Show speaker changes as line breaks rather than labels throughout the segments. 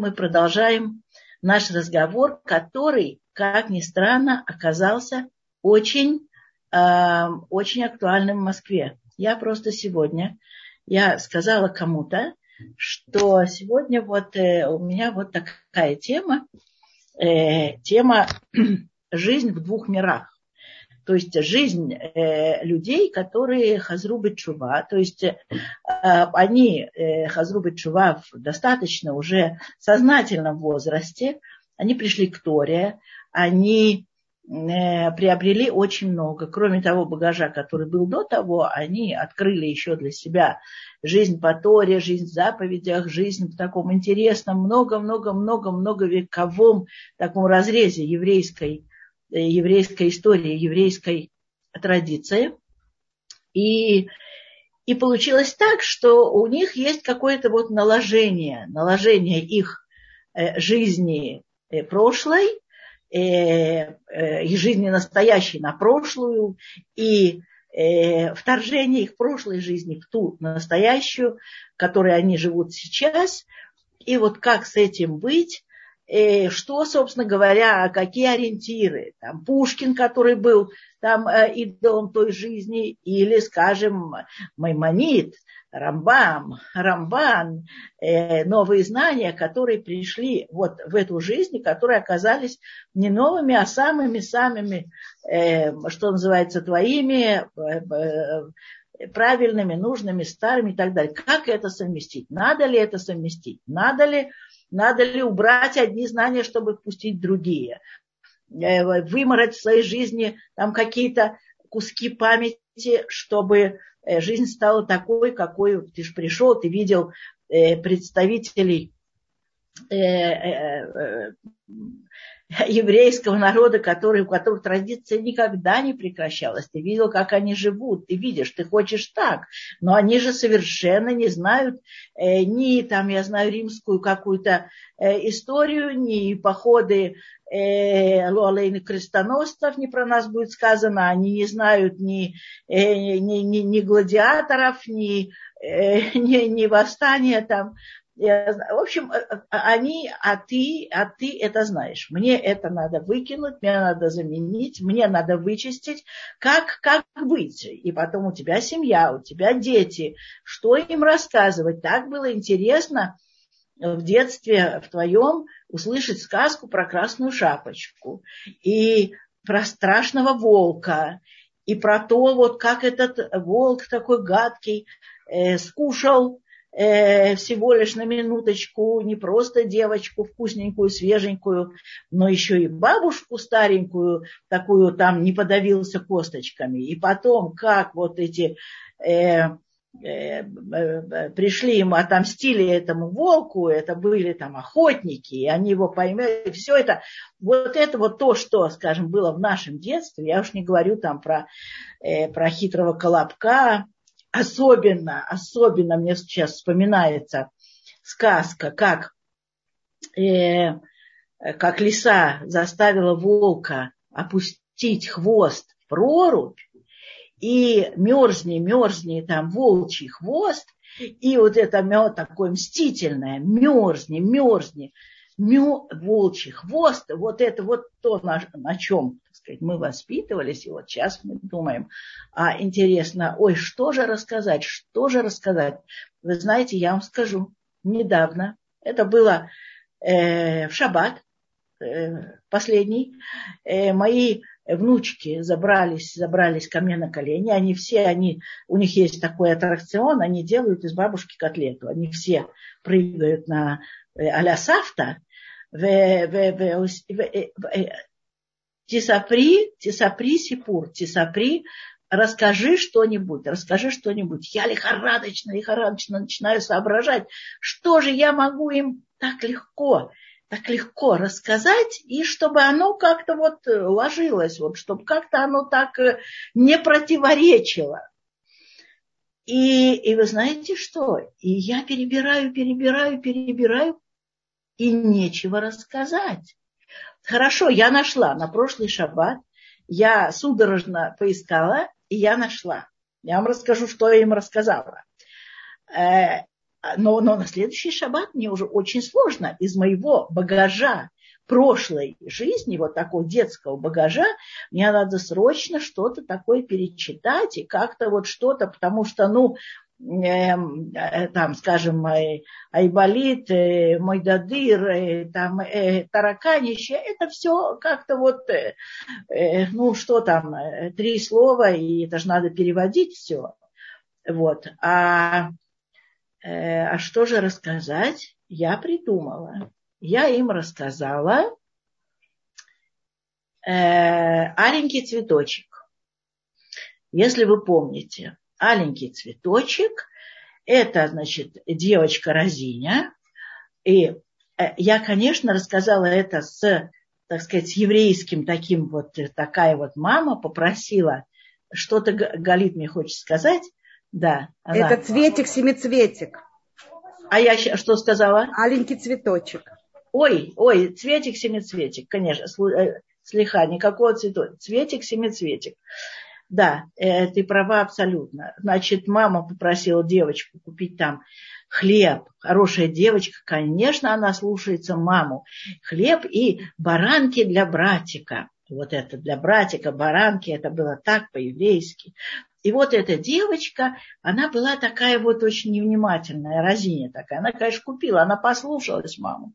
мы продолжаем наш разговор, который, как ни странно, оказался очень, э, очень актуальным в Москве. Я просто сегодня, я сказала кому-то, что сегодня вот э, у меня вот такая тема, э, тема «Жизнь в двух мирах». То есть жизнь э, людей, которые хазрубы чува, то есть э, они э, хазрубы чува в достаточно уже сознательном возрасте, они пришли к Торе, они приобрели очень много. Кроме того багажа, который был до того, они открыли еще для себя жизнь по Торе, жизнь в заповедях, жизнь в таком интересном, много-много-много-много вековом таком разрезе еврейской еврейской истории, еврейской традиции. И, и получилось так, что у них есть какое-то вот наложение, наложение их э, жизни э, прошлой, и жизни настоящей на прошлую, и вторжение их прошлой жизни в ту настоящую, в которой они живут сейчас. И вот как с этим быть, Э, что, собственно говоря, какие ориентиры. Там Пушкин, который был там э, идолом той жизни, или, скажем, Маймонид, Рамбам, Рамбан, э, новые знания, которые пришли вот в эту жизнь, которые оказались не новыми, а самыми-самыми, что называется, твоими, правильными, нужными, старыми и так далее. Как это совместить? Надо ли это совместить? Надо ли надо ли убрать одни знания, чтобы впустить другие? Э, вымороть в своей жизни там какие-то куски памяти, чтобы э, жизнь стала такой, какой ты же пришел, ты видел э, представителей еврейского народа, который, у которых традиция никогда не прекращалась. Ты видел, как они живут, ты видишь, ты хочешь так. Но они же совершенно не знают э, ни, там, я знаю, римскую какую-то э, историю, ни походы э, Луалейных крестоносцев, не про нас будет сказано, они не знают ни, э, ни, ни, ни гладиаторов, ни, э, ни, ни восстания там в общем, э, э, они, а ты, а ты это знаешь. Мне это надо выкинуть, мне надо заменить, мне надо вычистить. Как, как быть? И потом у тебя семья, у тебя дети. Что им рассказывать? Так было интересно в детстве в твоем услышать сказку про красную шапочку и про страшного волка, и про то, вот как этот волк такой гадкий э, скушал э, всего лишь на минуточку не просто девочку вкусненькую, свеженькую, но еще и бабушку старенькую, такую там не подавился косточками. И потом, как вот эти э, э, пришли ему, отомстили этому волку, это были там охотники, и они его поймали, все это, вот это вот то, что, скажем, было в нашем детстве, я уж не говорю там про, э, про хитрого колобка, особенно, особенно мне сейчас вспоминается сказка, как, э, как лиса заставила волка опустить хвост в прорубь, и мерзни, мерзни там волчий хвост, и вот это такое мстительное, мерзни, мерзни, мё, волчий хвост, вот это вот то, на, на чем сказать, мы воспитывались, и вот сейчас мы думаем, а интересно, ой, что же рассказать, что же рассказать. Вы знаете, я вам скажу, недавно, это было э, в шаббат, э, последний, э, мои внучки забрались, забрались ко мне на колени. Они все, они, у них есть такой аттракцион, они делают из бабушки котлету. Они все прыгают на э, а-ля Сафта, Тисапри, Тисапри Сипур, Тисапри, расскажи что-нибудь, расскажи что-нибудь. Я лихорадочно, лихорадочно начинаю соображать, что же я могу им так легко, так легко рассказать, и чтобы оно как-то вот ложилось, вот, чтобы как-то оно так э, не противоречило. И, и вы знаете что? И я перебираю, перебираю, перебираю, и нечего рассказать. Хорошо, я нашла на прошлый шаббат, я судорожно поискала, и я нашла. Я вам расскажу, что я им рассказала. Э, но, но на следующий шаббат мне уже очень сложно из моего багажа прошлой жизни, вот такого детского багажа, мне надо срочно что-то такое перечитать и как-то вот что-то, потому что, ну, там, скажем, э, Айболит, э, Мойдадыр, э, там, э, Тараканище, это все как-то вот, э, э, ну, что там, э, три слова, и это же надо переводить все. Вот. А, э, а что же рассказать? Я придумала я им рассказала э, аленький цветочек. Если вы помните, аленький цветочек – это, значит, девочка Розиня. И э, я, конечно, рассказала это с, так сказать, с еврейским таким вот, э, такая вот мама попросила, что-то Галит мне хочет сказать. Да.
Она... Это цветик-семицветик.
А я что сказала?
Аленький цветочек.
Ой, ой, цветик, семицветик, конечно, э, слегка, никакого цветочка. Цветик, семицветик. Да, э, ты права абсолютно. Значит, мама попросила девочку купить там хлеб. Хорошая девочка, конечно, она слушается маму. Хлеб и баранки для братика. Вот это для братика, баранки, это было так по-еврейски. И вот эта девочка, она была такая вот очень невнимательная, разиня такая. Она, конечно, купила, она послушалась маму.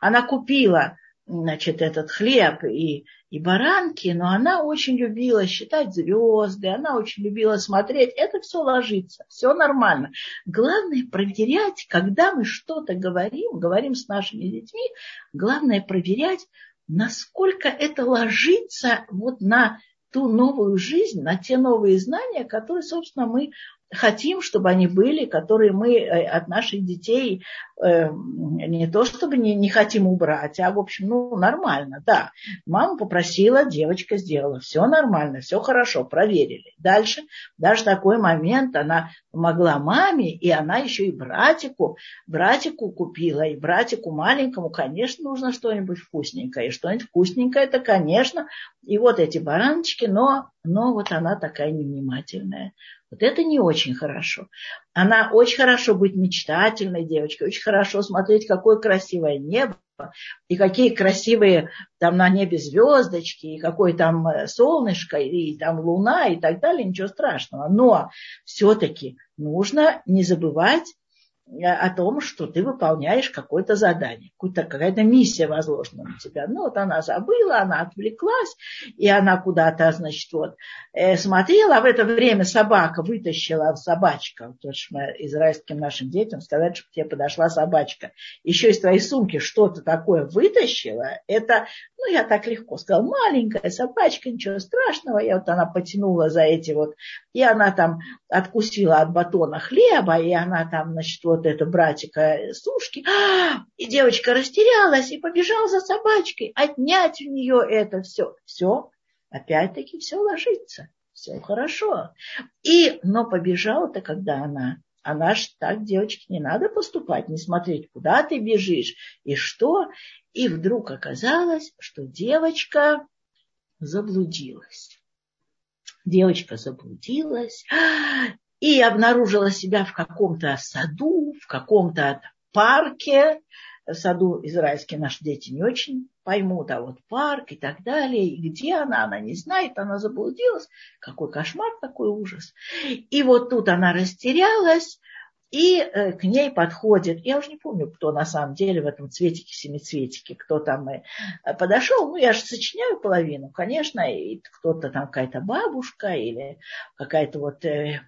Она купила значит, этот хлеб и, и баранки, но она очень любила считать звезды, она очень любила смотреть. Это все ложится, все нормально. Главное проверять, когда мы что-то говорим, говорим с нашими детьми, главное проверять, насколько это ложится вот на ту новую жизнь, на те новые знания, которые, собственно, мы хотим, чтобы они были, которые мы э, от наших детей э, не то чтобы не, не хотим убрать, а в общем, ну, нормально, да. Мама попросила, девочка сделала, все нормально, все хорошо, проверили. Дальше, даже такой момент, она помогла маме, и она еще и братику, братику купила, и братику маленькому, конечно, нужно что-нибудь вкусненькое, и что-нибудь вкусненькое, это, конечно, и вот эти бараночки, но, но вот она такая невнимательная. Вот это не очень хорошо. Она очень хорошо быть мечтательной девочкой, очень хорошо смотреть, какое красивое небо, и какие красивые там на небе звездочки, и какое там э, солнышко, и там луна, и так далее, ничего страшного. Но все-таки нужно не забывать о том, что ты выполняешь какое-то задание, какая-то миссия возложена на тебя. Ну вот она забыла, она отвлеклась, и она куда-то, значит, вот э, смотрела, а в это время собака вытащила, собачка, то что мы израильским нашим детям сказать, чтобы тебе подошла собачка, еще из твоей сумки что-то такое вытащила, это, ну я так легко сказала, маленькая собачка, ничего страшного, я вот она потянула за эти вот, и она там откусила от батона хлеба, и она там, значит, вот это братика сушки, и девочка растерялась и побежала за собачкой, отнять у нее это все. Все, опять-таки все ложится, все хорошо. И, но побежала-то, когда она она ж так, девочки, не надо поступать, не смотреть, куда ты бежишь и что. И вдруг оказалось, что девочка заблудилась. Девочка заблудилась и обнаружила себя в каком-то саду, в каком-то парке. В саду израильские наши дети не очень поймут, а вот парк и так далее. И где она, она не знает, она заблудилась. Какой кошмар, такой ужас. И вот тут она растерялась, и э, к ней подходит, я уже не помню, кто на самом деле в этом цветике, семицветике, кто там э, подошел. Ну, я же сочиняю половину, конечно, и кто-то там какая-то бабушка или какая-то вот э,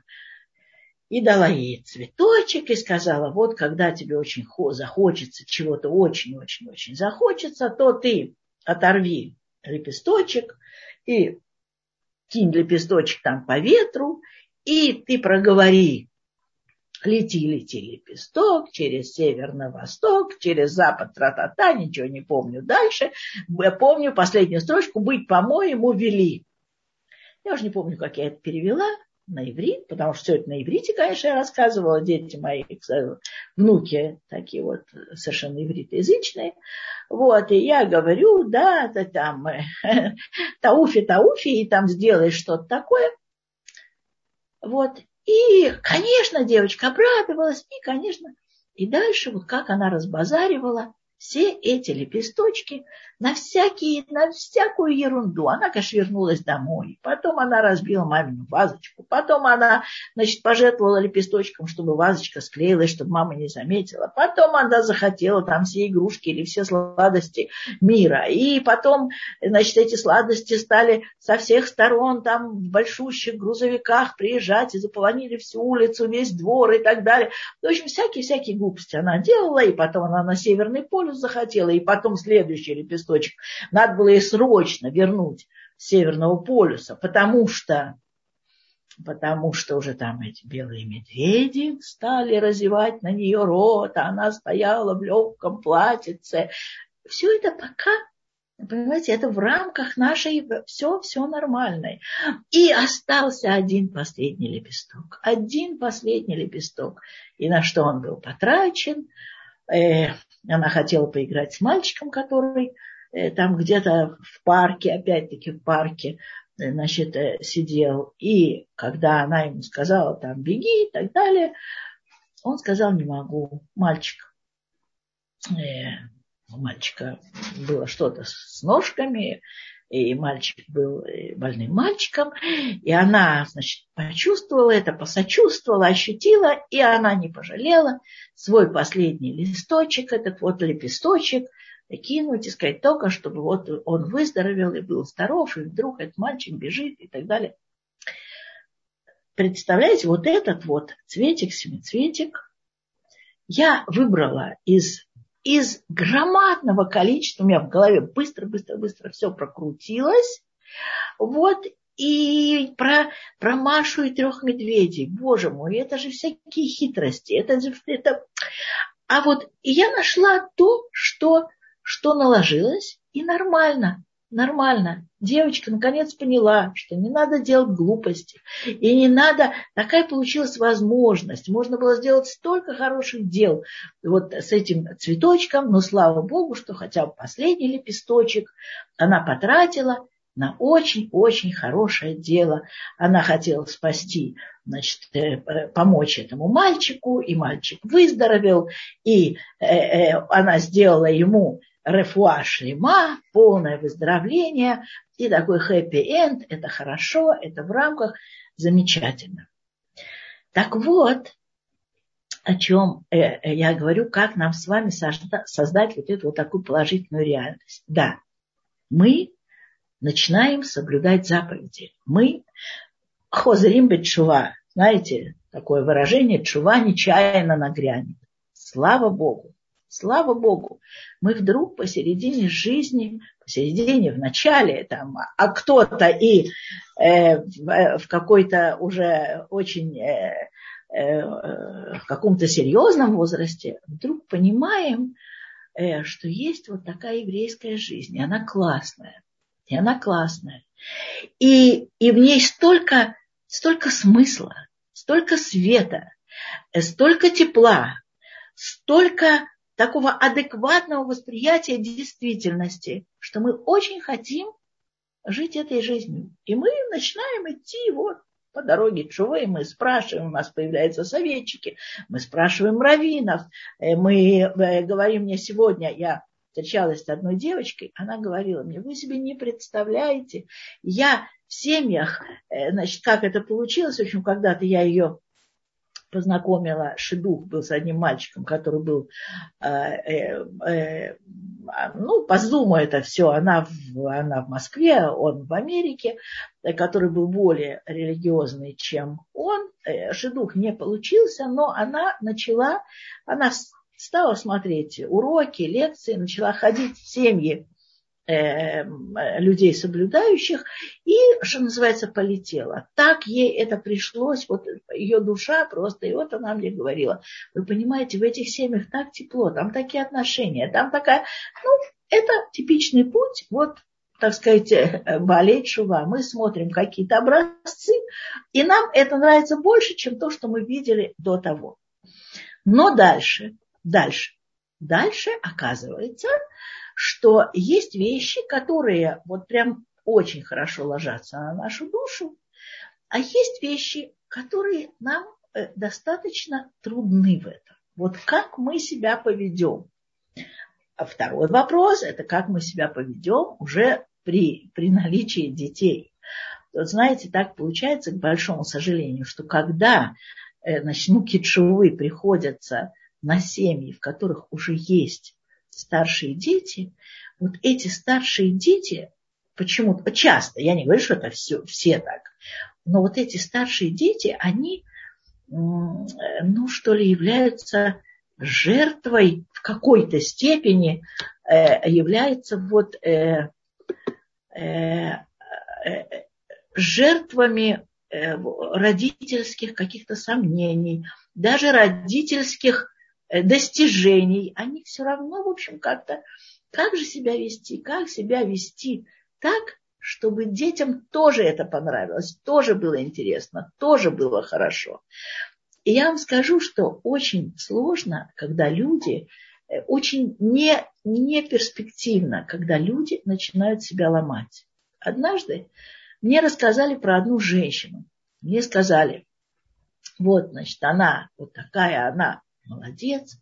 и дала ей цветочек и сказала, вот когда тебе очень захочется, чего-то очень-очень-очень захочется, то ты оторви лепесточек и кинь лепесточек там по ветру, и ты проговори лети, лети, лепесток, через север на восток, через запад, тра-та-та, ничего не помню дальше. Я помню последнюю строчку, быть, по-моему, вели. Я уже не помню, как я это перевела, на иврит, потому что все это на иврите, конечно, я рассказывала, дети мои, внуки такие вот совершенно ивритоязычные. Вот, и я говорю, да, это там тауфи, тауфи, и там сделаешь что-то такое. Вот, и, конечно, девочка обрадовалась, и, конечно, И дальше вот как она разбазаривала, все эти лепесточки на всякие, на всякую ерунду. Она, конечно, вернулась домой. Потом она разбила мамину вазочку. Потом она, значит, пожертвовала лепесточком, чтобы вазочка склеилась, чтобы мама не заметила. Потом она захотела там все игрушки или все сладости мира. И потом, значит, эти сладости стали со всех сторон там в большущих грузовиках приезжать и заполонили всю улицу, весь двор и так далее. В общем, всякие-всякие глупости она делала. И потом она на Северный полюс захотела, и потом следующий лепесточек. Надо было ей срочно вернуть с Северного полюса, потому что потому что уже там эти белые медведи стали разевать на нее рот, а она стояла в легком платьице. Все это пока, понимаете, это в рамках нашей, все, все нормальное. И остался один последний лепесток, один последний лепесток. И на что он был потрачен? Э, она хотела поиграть с мальчиком, который э, там где-то в парке, опять-таки в парке, э, значит, сидел. И когда она ему сказала, там, беги и так далее, он сказал, не могу. Мальчик, у мальчика было что-то с ножками, и мальчик был э, больным мальчиком, и она, значит, почувствовала это, посочувствовала, ощутила, и она не пожалела свой последний листочек, этот вот лепесточек, кинуть и сказать только, чтобы вот он выздоровел и был здоров, и вдруг этот мальчик бежит и так далее. Представляете, вот этот вот цветик, семицветик, я выбрала из из громадного количества, у меня в голове быстро-быстро-быстро все прокрутилось, вот, и про, про Машу и трех медведей. Боже мой, это же всякие хитрости. Это это... А вот я нашла то, что, что наложилось, и нормально нормально. Девочка наконец поняла, что не надо делать глупости. И не надо, такая получилась возможность. Можно было сделать столько хороших дел вот с этим цветочком, но слава богу, что хотя бы последний лепесточек она потратила на очень-очень хорошее дело. Она хотела спасти, значит, э, помочь этому мальчику, и мальчик выздоровел, и э, э, она сделала ему рефуа шлема, полное выздоровление и такой хэппи-энд. Это хорошо, это в рамках замечательно. Так вот, о чем э, э, я говорю, как нам с вами создать вот эту вот такую положительную реальность. Да, мы начинаем соблюдать заповеди. Мы хозрим чува, знаете, такое выражение, чува нечаянно нагрянет. Слава Богу. Слава Богу, мы вдруг посередине жизни, посередине, в начале, там, а кто-то и э, в, э, в какой-то уже очень, э, э, в каком-то серьезном возрасте, вдруг понимаем, э, что есть вот такая еврейская жизнь, и она классная, и она классная. И, и в ней столько, столько смысла, столько света, э, столько тепла, столько такого адекватного восприятия действительности, что мы очень хотим жить этой жизнью. И мы начинаем идти вот по дороге Чувы, мы спрашиваем, у нас появляются советчики, мы спрашиваем раввинов, э, мы э, говорим мне сегодня, я встречалась с одной девочкой, она говорила мне, вы себе не представляете, я в семьях, э, значит, как это получилось, в общем, когда-то я ее познакомила, Шедух был с одним мальчиком, который был, э, э, э, ну, по зуму это все, она в, она в Москве, он в Америке, который был более религиозный, чем он. Э, Шедух не получился, но она начала, она стала смотреть уроки, лекции, начала ходить в семьи людей соблюдающих, и, что называется, полетела. Так ей это пришлось, вот ее душа просто, и вот она мне говорила, вы понимаете, в этих семьях так тепло, там такие отношения, там такая, ну, это типичный путь, вот так сказать, э, болеть шува. Мы смотрим какие-то образцы, и нам это нравится больше, чем то, что мы видели до того. Но дальше, дальше, дальше оказывается, что есть вещи, которые вот прям очень хорошо ложатся на нашу душу, а есть вещи, которые нам э, достаточно трудны в этом. Вот как мы себя поведем. А второй вопрос – это как мы себя поведем уже при, при наличии детей. Вот знаете, так получается, к большому сожалению, что когда э, значит, ну, китшевы приходятся на семьи, в которых уже есть старшие дети, вот эти старшие дети почему-то, часто, я не говорю, что это все, все так, но вот эти старшие дети, они, ну что ли, являются жертвой в какой-то степени, э, являются вот э, э, жертвами родительских каких-то сомнений, даже родительских достижений. Они все равно, в общем, как-то, как же себя вести, как себя вести так, чтобы детям тоже это понравилось, тоже было интересно, тоже было хорошо. И я вам скажу, что очень сложно, когда люди, э, очень не, не перспективно, когда люди начинают себя ломать. Однажды мне рассказали про одну женщину. Мне сказали, вот, значит, она вот такая, она молодец,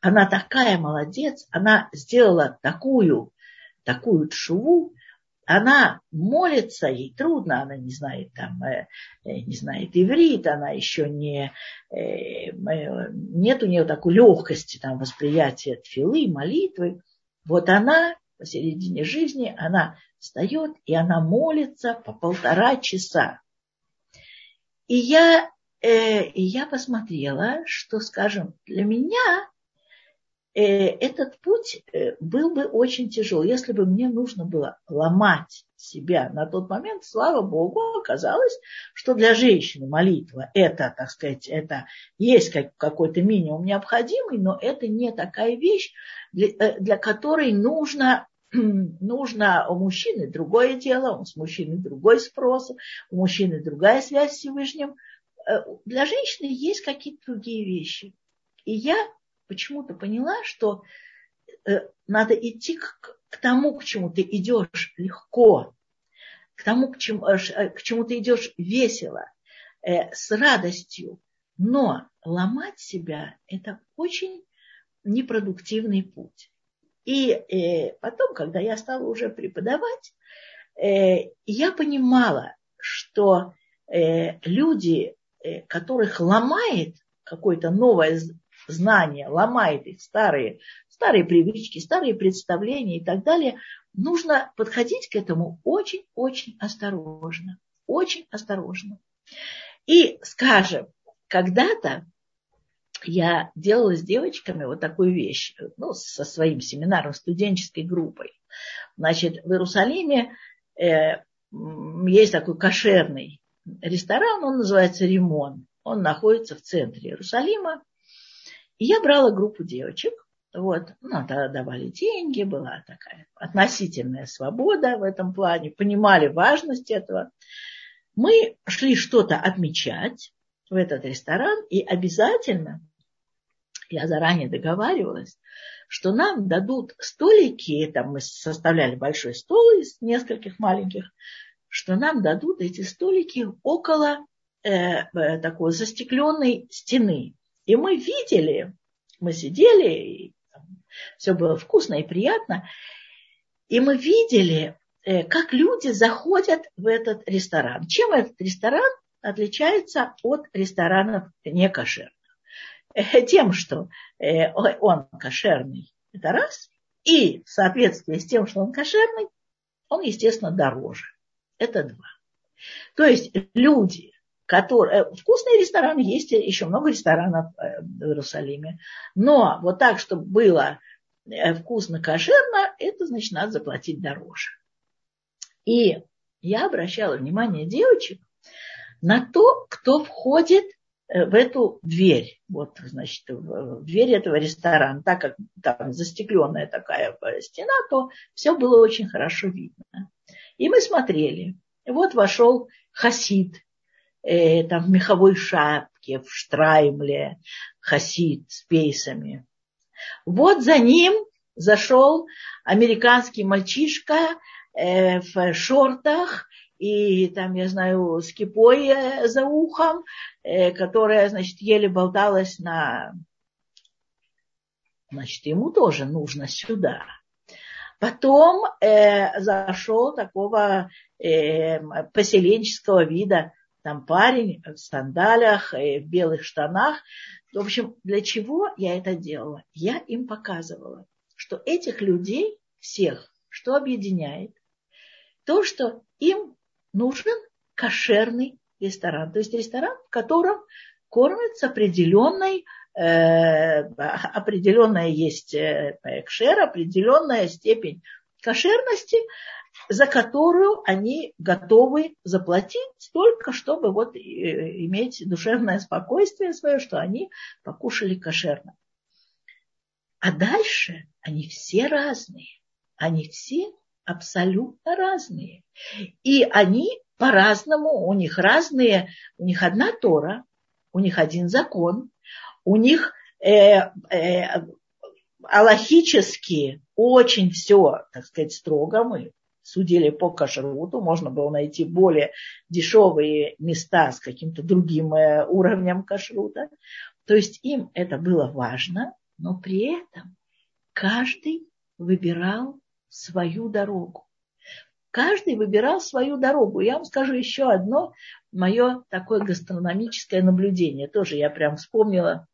она такая молодец, она сделала такую, такую шуву, она молится, ей трудно, она не знает там, э, э, не знает иврит, она еще не, э, нет у нее такой легкости там восприятия тфилы, молитвы. Вот она посередине жизни, она встает и она молится по полтора часа. И я, и я посмотрела, что, скажем, для меня Э, этот путь э, был бы очень тяжел. Если бы мне нужно было ломать себя на тот момент, слава Богу, оказалось, что для женщины молитва это, так сказать, это есть какой-то минимум необходимый, но это не такая вещь, для, э, для которой нужно нужно у мужчины другое дело, у мужчины другой спрос, у мужчины другая связь с Всевышним. Для женщины есть какие-то другие вещи. И я почему-то поняла, что э, надо идти к, к тому, к чему ты идешь легко, к тому, к чему, э, э, к чему ты идешь весело, э, с радостью. Но ломать себя – это очень непродуктивный путь. И э, потом, когда я стала уже преподавать, э, я понимала, что э, люди, э, которых ломает какое-то новое знания, ломает их старые, старые привычки, старые представления и так далее, нужно подходить к этому очень-очень осторожно. Очень осторожно. И, скажем, когда-то я делала с девочками вот такую вещь, ну, со своим семинаром, студенческой группой. Значит, в Иерусалиме э, есть такой кошерный ресторан, он называется «Римон». Он находится в центре Иерусалима. И я брала группу девочек, вот, ну, тогда давали деньги, была такая относительная свобода в этом плане, понимали важность этого. Мы шли что-то отмечать в этот ресторан, и обязательно, я заранее договаривалась, что нам дадут столики, там мы составляли большой стол из нескольких маленьких, что нам дадут эти столики около э, э такой застекленной стены. И мы видели, мы сидели, и все было вкусно и приятно, и мы видели, э, как люди заходят в этот ресторан. Чем этот ресторан отличается от ресторанов некошерных? Э, тем, что э, он кошерный, это раз, и в соответствии с тем, что он кошерный, он, естественно, дороже. Это два. То есть люди, которые... Э, вкусные рестораны есть, еще много ресторанов э, в Иерусалиме. Но вот так, чтобы было э, вкусно, кошерно, это значит, надо заплатить дороже. И я обращала внимание девочек на то, кто входит в эту дверь, вот, значит, в дверь этого ресторана, так как там застекленная такая стена, то все было очень хорошо видно. И мы смотрели. Вот вошел хасид, э, там в меховой шапке, в штраймле, хасид с пейсами. Вот за ним зашел американский мальчишка э, в шортах и там, я знаю, с кипой за ухом, э, которая, значит, еле болталась на, Значит, ему тоже нужно сюда. Потом э, зашел такого э, поселенческого вида там парень в сандалях, э, в белых штанах. В общем, для чего я это делала? Я им показывала, что этих людей всех, что объединяет, то, что им нужен кошерный ресторан. То есть ресторан, в котором кормят с определенной, определенная есть э, экшер, определенная степень кошерности, за которую они готовы заплатить только, чтобы вот э, иметь душевное спокойствие свое, что они покушали кошерно. А дальше они все разные. Они все абсолютно разные. И они по-разному, у них разные, у них одна Тора, у них один закон, у них э, э, аллахически очень все, так сказать, строго. Мы судили по кашруту, можно было найти более дешевые места с каким-то другим э, уровнем кашрута. То есть им это было важно, но при этом каждый выбирал свою дорогу. Каждый выбирал свою дорогу. Я вам скажу еще одно мое такое гастрономическое наблюдение. Тоже я прям вспомнила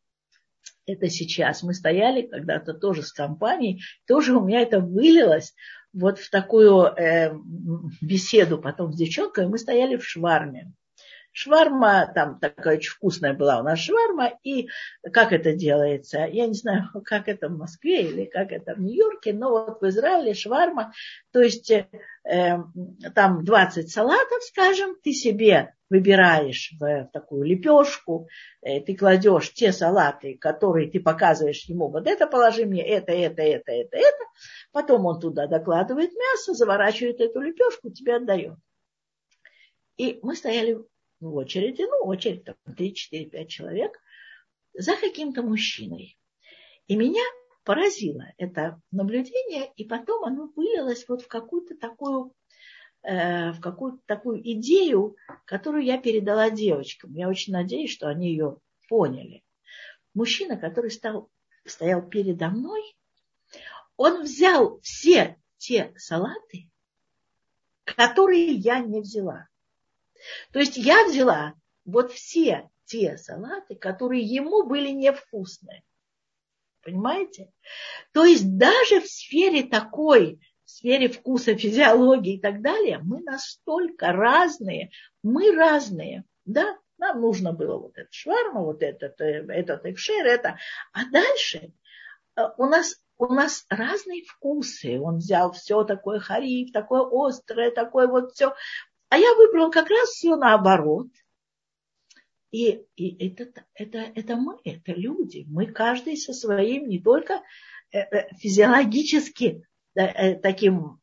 это сейчас. Мы стояли когда-то тоже с компанией, тоже у меня это вылилось вот в такую э, беседу потом с девчонкой. Мы стояли в шварме. Шварма, там такая очень вкусная была у нас шварма, и как это делается, я не знаю, как это в Москве или как это в Нью-Йорке, но вот в Израиле шварма, то есть э, там 20 салатов, скажем, ты себе выбираешь в такую лепешку, э, ты кладешь те салаты, которые ты показываешь ему, вот это положи мне, это, это, это, это, это, потом он туда докладывает мясо, заворачивает эту лепешку, тебе отдает. И мы стояли в очереди, ну, очередь там 3, 4, 5 человек, за каким-то мужчиной. И меня поразило это наблюдение, и потом оно вылилось вот в какую-то такую, э, в какую-то такую идею, которую я передала девочкам. Я очень надеюсь, что они ее поняли. Мужчина, который стал, стоял передо мной, он взял все те салаты, которые я не взяла. То есть я взяла вот все те салаты, которые ему были невкусные. Понимаете? То есть даже в сфере такой, в сфере вкуса, физиологии и так далее, мы настолько разные, мы разные. Да, нам нужно было вот этот шварма, вот этот, э, этот экшер, это. А дальше э, у нас у нас разные вкусы. Он взял все такое хариф, такое острое, такое вот все. А я выбрал как раз все наоборот. И, и это, это, это мы, это люди. Мы каждый со своим не только э, э, физиологически э, таким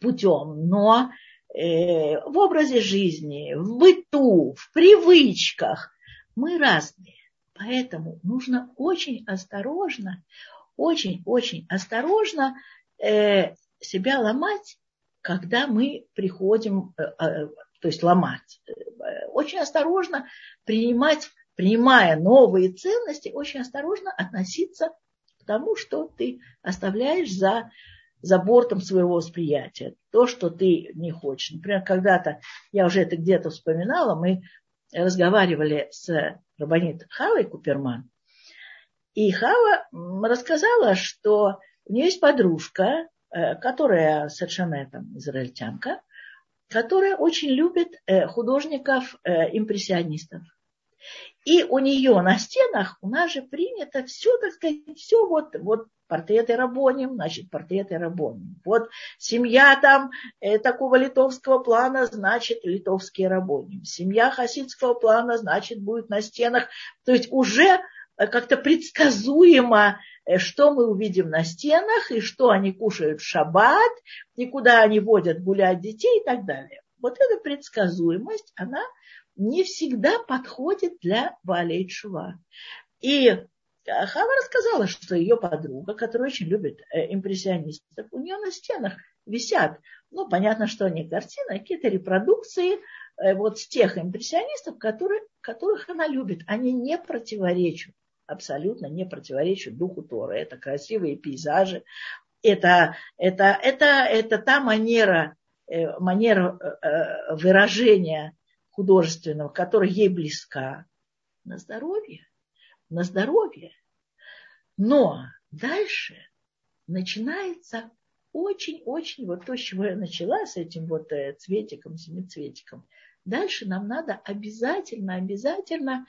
путем, но в образе жизни, в быту, в привычках. Мы разные. Поэтому нужно очень осторожно, очень-очень осторожно себя ломать когда мы приходим, э, э, то есть ломать, очень осторожно принимать, принимая новые ценности, очень осторожно относиться к тому, что ты оставляешь за, за бортом своего восприятия, то, что ты не хочешь. Например, когда-то, я уже это где-то вспоминала, мы разговаривали с Рабанит Хавой Куперман, и Хава рассказала, что у нее есть подружка, которая совершенно там израильтянка, которая очень любит э, художников-импрессионистов. Э, И у нее на стенах у нас же принято все, так сказать, все вот, вот портреты Рабоним, значит, портреты Рабоним. Вот семья там э, такого литовского плана, значит, литовские Рабоним. Семья хасидского плана, значит, будет на стенах. То есть уже как-то предсказуемо Э, что мы увидим на стенах, и что они кушают в шаббат, и куда они водят гулять детей и так далее. Вот эта предсказуемость, она не всегда подходит для Балей Чува. И э, Хава рассказала, что ее подруга, которая очень любит э, импрессионистов, у нее на стенах висят, ну, понятно, что они картины, какие-то репродукции вот с тех импрессионистов, которые, которых она любит. Они не противоречат абсолютно не противоречат духу Торы. Это красивые пейзажи, это, это, это, это та манера, э, манера э, выражения художественного, которая ей близка. На здоровье, на здоровье. Но дальше начинается очень-очень вот то, с чего я начала, с этим вот э, цветиком, семицветиком. Дальше нам надо обязательно, обязательно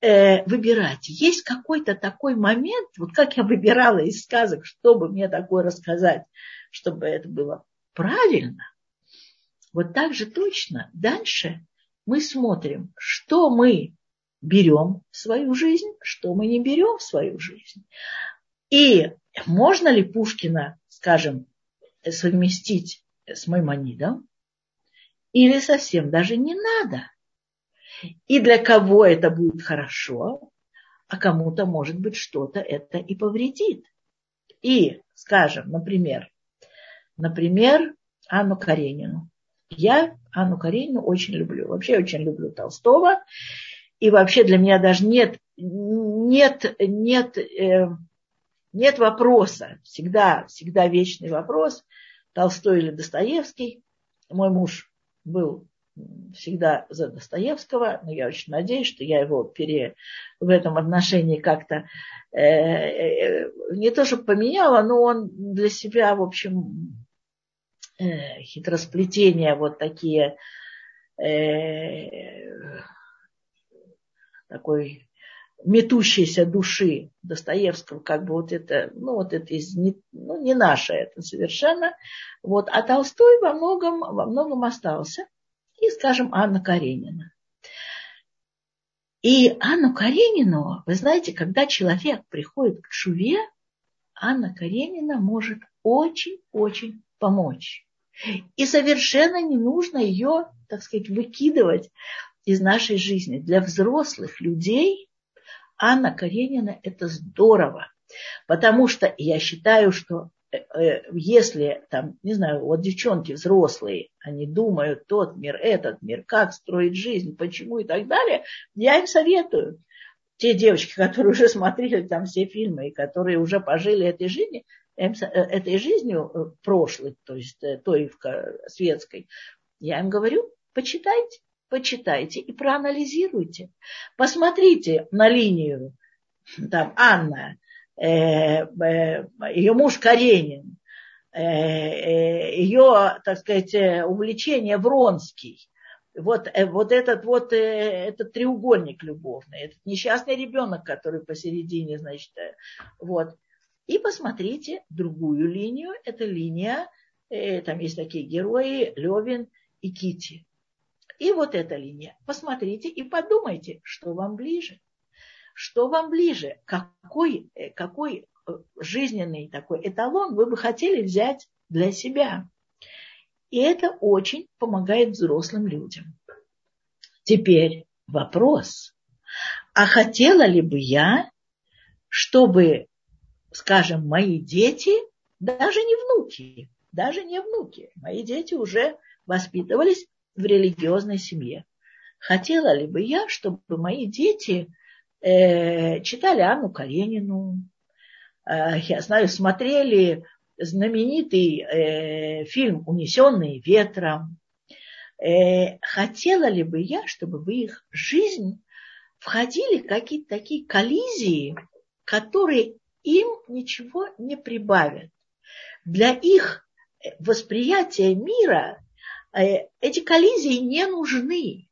э, выбирать. Есть какой-то такой момент, вот как я выбирала из сказок, чтобы мне такое рассказать, чтобы это было правильно. Вот так же точно дальше мы смотрим, что мы берем в свою жизнь, что мы не берем в свою жизнь. И можно ли Пушкина, скажем, совместить с Маймонидом? Или совсем даже не надо? И для кого это будет хорошо, а кому-то, может быть, что-то это и повредит. И, скажем, например, например, Анну Каренину. Я Анну Каренину очень люблю. Вообще очень люблю Толстого. И вообще для меня даже нет, нет, нет, э, нет вопроса. Всегда, всегда вечный вопрос. Толстой или Достоевский. Мой муж был всегда за Достоевского, но я очень надеюсь, что я его пере, в этом отношении как-то э, э, не то чтобы поменяла, но он для себя, в общем, э, хитросплетения вот такие такой метущейся души Достоевского, как бы вот это, ну вот это из, не, ну, не наше это совершенно. Вот. А Толстой во многом, во многом остался и, скажем, Анна Каренина. И Анну Каренину, вы знаете, когда человек приходит к Шуве, Анна Каренина может очень-очень помочь. И совершенно не нужно ее, так сказать, выкидывать из нашей жизни. Для взрослых людей Анна Каренина – это здорово. Потому что я считаю, что если там, не знаю, вот девчонки взрослые, они думают тот мир, этот мир, как строить жизнь, почему и так далее, я им советую. Те девочки, которые уже смотрели там все фильмы и которые уже пожили этой жизнью, э, этой жизнью прошлой, то есть той светской, я им говорю, почитайте, почитайте и проанализируйте. Посмотрите на линию, там, Анна, Э, э, ее муж Каренин, э, ее, так сказать, увлечение Вронский, вот, вот этот вот этот треугольник любовный, этот несчастный ребенок, который посередине, значит, вот. И посмотрите другую линию, это линия, там есть такие герои, Левин и Кити. И вот эта линия. Посмотрите и подумайте, что вам ближе что вам ближе, какой, э, какой э, жизненный такой эталон вы бы хотели взять для себя. И это очень помогает взрослым людям. Теперь вопрос. А хотела ли бы я, чтобы, скажем, мои дети, даже не внуки, даже не внуки, мои дети уже воспитывались в религиозной семье. Хотела ли бы я, чтобы мои дети э, читали Анну Каренину, э, я знаю, смотрели знаменитый э, фильм «Унесенные ветром». Хотела ли бы я, чтобы в их жизнь входили какие-то такие коллизии, которые им ничего не прибавят. Для их восприятия мира эти коллизии не нужны.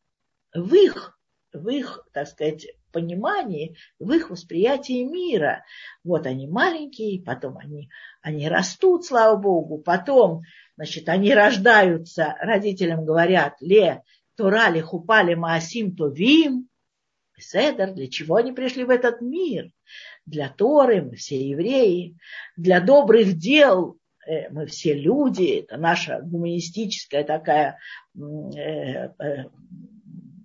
В их, в их, так сказать, понимании, в их восприятии мира. Вот они маленькие, потом они, они растут, слава Богу, потом, значит, они рождаются, родителям говорят, ле, турали, хупали, маасим, товим, Седер, для чего они пришли в этот мир? Для Торы, мы все евреи, для добрых дел, э, мы все люди, это наша гуманистическая такая э, э,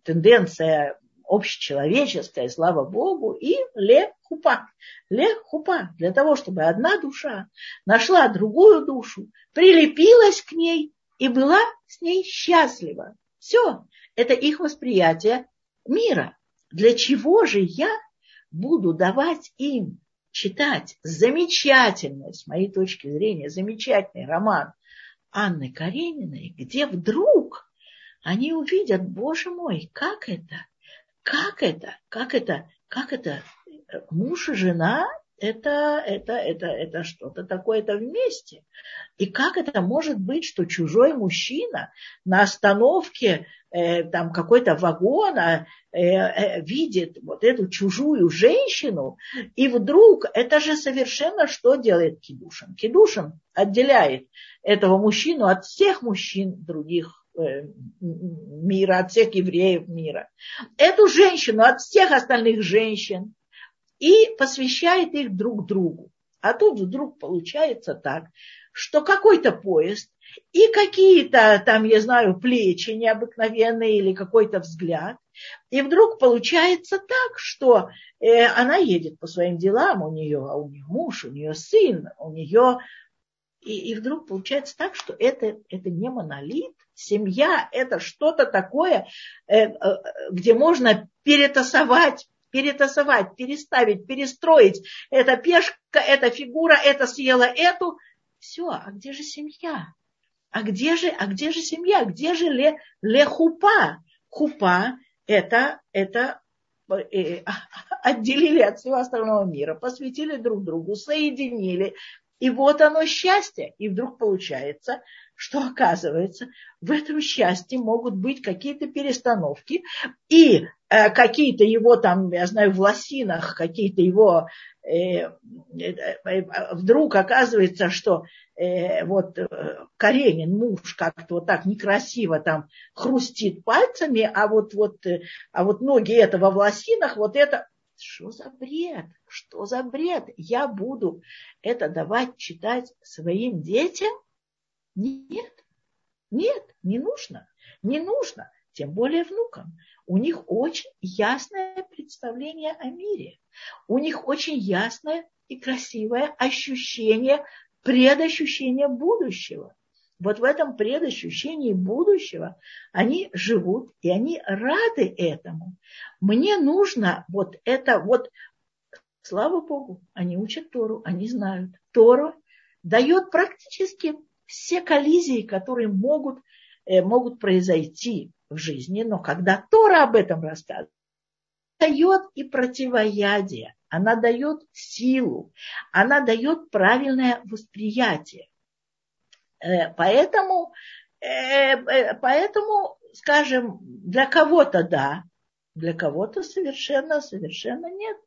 тенденция общечеловеческое, слава Богу, и ле хупа. Ле хупа. Для того, чтобы одна душа нашла другую душу, прилепилась к ней и была с ней счастлива. Все. Это их восприятие мира. Для чего же я буду давать им читать замечательный, с моей точки зрения, замечательный роман Анны Карениной, где вдруг они увидят, боже мой, как это, как это, как это, как это, муж и жена это, это, это, это что-то такое-то вместе. И как это может быть, что чужой мужчина на остановке э, там какой-то вагона э, э, видит вот эту чужую женщину, и вдруг это же совершенно что делает Кедушин? Кедушин отделяет этого мужчину от всех мужчин других мира, от всех евреев мира. Эту женщину от всех остальных женщин и посвящает их друг другу. А тут вдруг получается так, что какой-то поезд и какие-то там, я знаю, плечи необыкновенные или какой-то взгляд. И вдруг получается так, что э, она едет по своим делам, у нее, а у нее муж, у нее сын, у нее... И, и вдруг получается так, что это, это не монолит. Семья – это что-то такое, э, э, где можно перетасовать перетасовать, переставить, перестроить. Эта пешка, эта фигура, это съела эту. Все, а где же семья? А где же, а где же семья? Где же ле, ле хупа? Хупа это, это э, отделили от всего остального мира, посвятили друг другу, соединили. И вот оно счастье. И вдруг получается, что оказывается, в этом счастье могут быть какие-то перестановки, и э, какие-то его там, я знаю, в лосинах, какие-то его э, э, э, вдруг оказывается, что э, вот э, Каренин, муж, как-то вот так некрасиво там хрустит пальцами, а вот, вот, э, а вот ноги этого в лосинах, вот это что за бред? Что за бред? Я буду это давать читать своим детям? Нет, нет, не нужно, не нужно, тем более внукам. У них очень ясное представление о мире. У них очень ясное и красивое ощущение, предощущение будущего. Вот в этом предощущении будущего они живут, и они рады этому. Мне нужно вот это вот, слава Богу, они учат Тору, они знают. Тору дает практически все коллизии, которые могут, э, могут произойти в жизни, но когда Тора об этом рассказывает, дает и противоядие, она дает силу, она дает правильное восприятие. Э, поэтому, э, поэтому, скажем, для кого-то да, для кого-то совершенно, совершенно нет.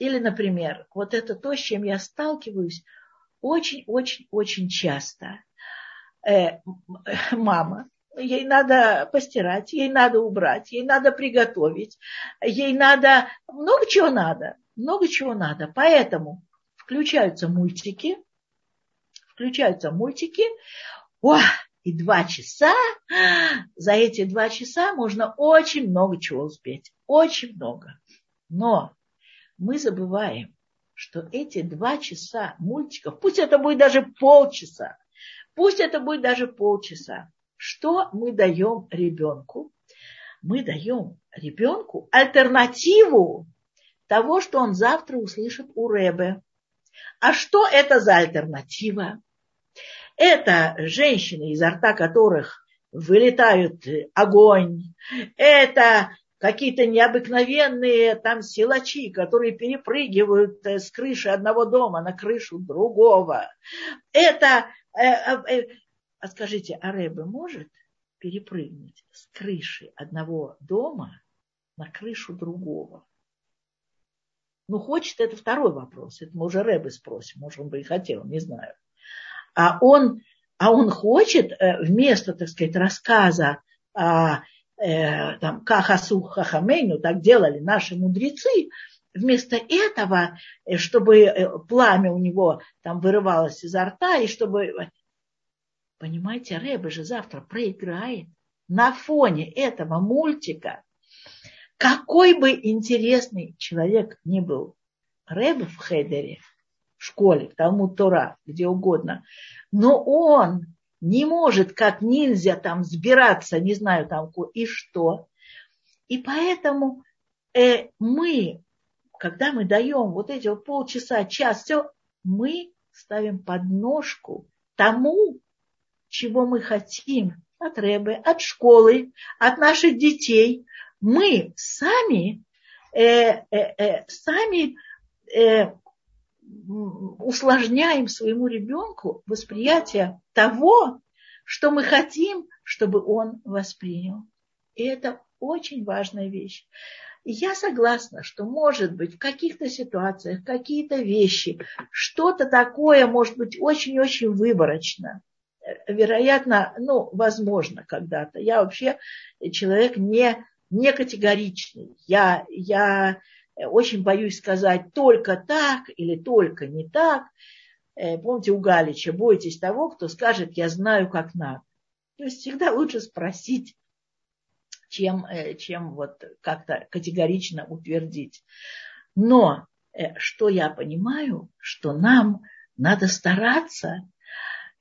Или, например, вот это то, с чем я сталкиваюсь очень-очень-очень часто э, мама, ей надо постирать, ей надо убрать, ей надо приготовить, ей надо, много чего надо, много чего надо. Поэтому включаются мультики, включаются мультики, о, и два часа, за эти два часа можно очень много чего успеть, очень много. Но мы забываем, что эти два часа мультиков, пусть это будет даже полчаса, пусть это будет даже полчаса, что мы даем ребенку? Мы даем ребенку альтернативу того, что он завтра услышит у Рэбе. А что это за альтернатива? Это женщины, изо рта которых вылетают огонь. Это какие-то необыкновенные там силачи, которые перепрыгивают э, с крыши одного дома на крышу другого. Это, э, э, а скажите, а Рэбе может перепрыгнуть с крыши одного дома на крышу другого? Ну, хочет, это второй вопрос. Это мы уже Рэбе спросим, может, он бы и хотел, не знаю. А он, а он хочет вместо, так сказать, рассказа о э, там, кахасу хахамейну, так делали наши мудрецы, вместо этого, э, чтобы э, пламя у него там вырывалось изо рта, и чтобы... Понимаете, Рэбе же завтра проиграет на фоне этого мультика. Какой бы интересный человек ни был Рэбе в Хедере, в школе, в Талмуд Тора, где угодно, но он не может как нельзя там сбираться, не знаю там и что. И поэтому э, мы когда мы даем вот эти вот полчаса, час, все, мы ставим подножку тому, чего мы хотим от Рэбы, от школы, от наших детей. Мы сами, э, э, э, сами э, усложняем своему ребенку восприятие того, что мы хотим, чтобы он воспринял. И это очень важная вещь. И я согласна, что может быть в каких-то ситуациях какие-то вещи, что-то такое может быть очень-очень выборочно. Вероятно, ну, возможно, когда-то. Я вообще человек не, не категоричный. Я, я очень боюсь сказать только так или только не так. Э, помните у Галича, бойтесь того, кто скажет, я знаю, как надо. То есть всегда лучше спросить, чем, э, чем вот как-то категорично утвердить. Но э, что я понимаю, что нам надо стараться,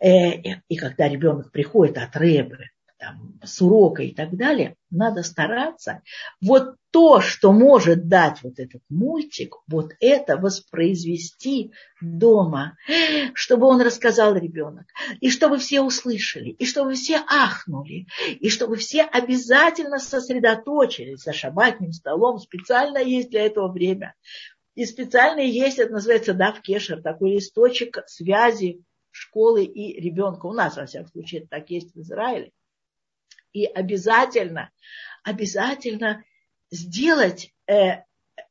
и когда ребенок приходит от рэбы, там, с урока и так далее, надо стараться вот то, что может дать вот этот мультик, вот это воспроизвести дома, чтобы он рассказал ребенок, и чтобы все услышали, и чтобы все ахнули, и чтобы все обязательно сосредоточились за шабатным столом, специально есть для этого время. И специально есть, это называется дав кешер, такой листочек связи школы и ребенка. У нас, во всяком случае, это так есть в Израиле и обязательно, обязательно сделать э,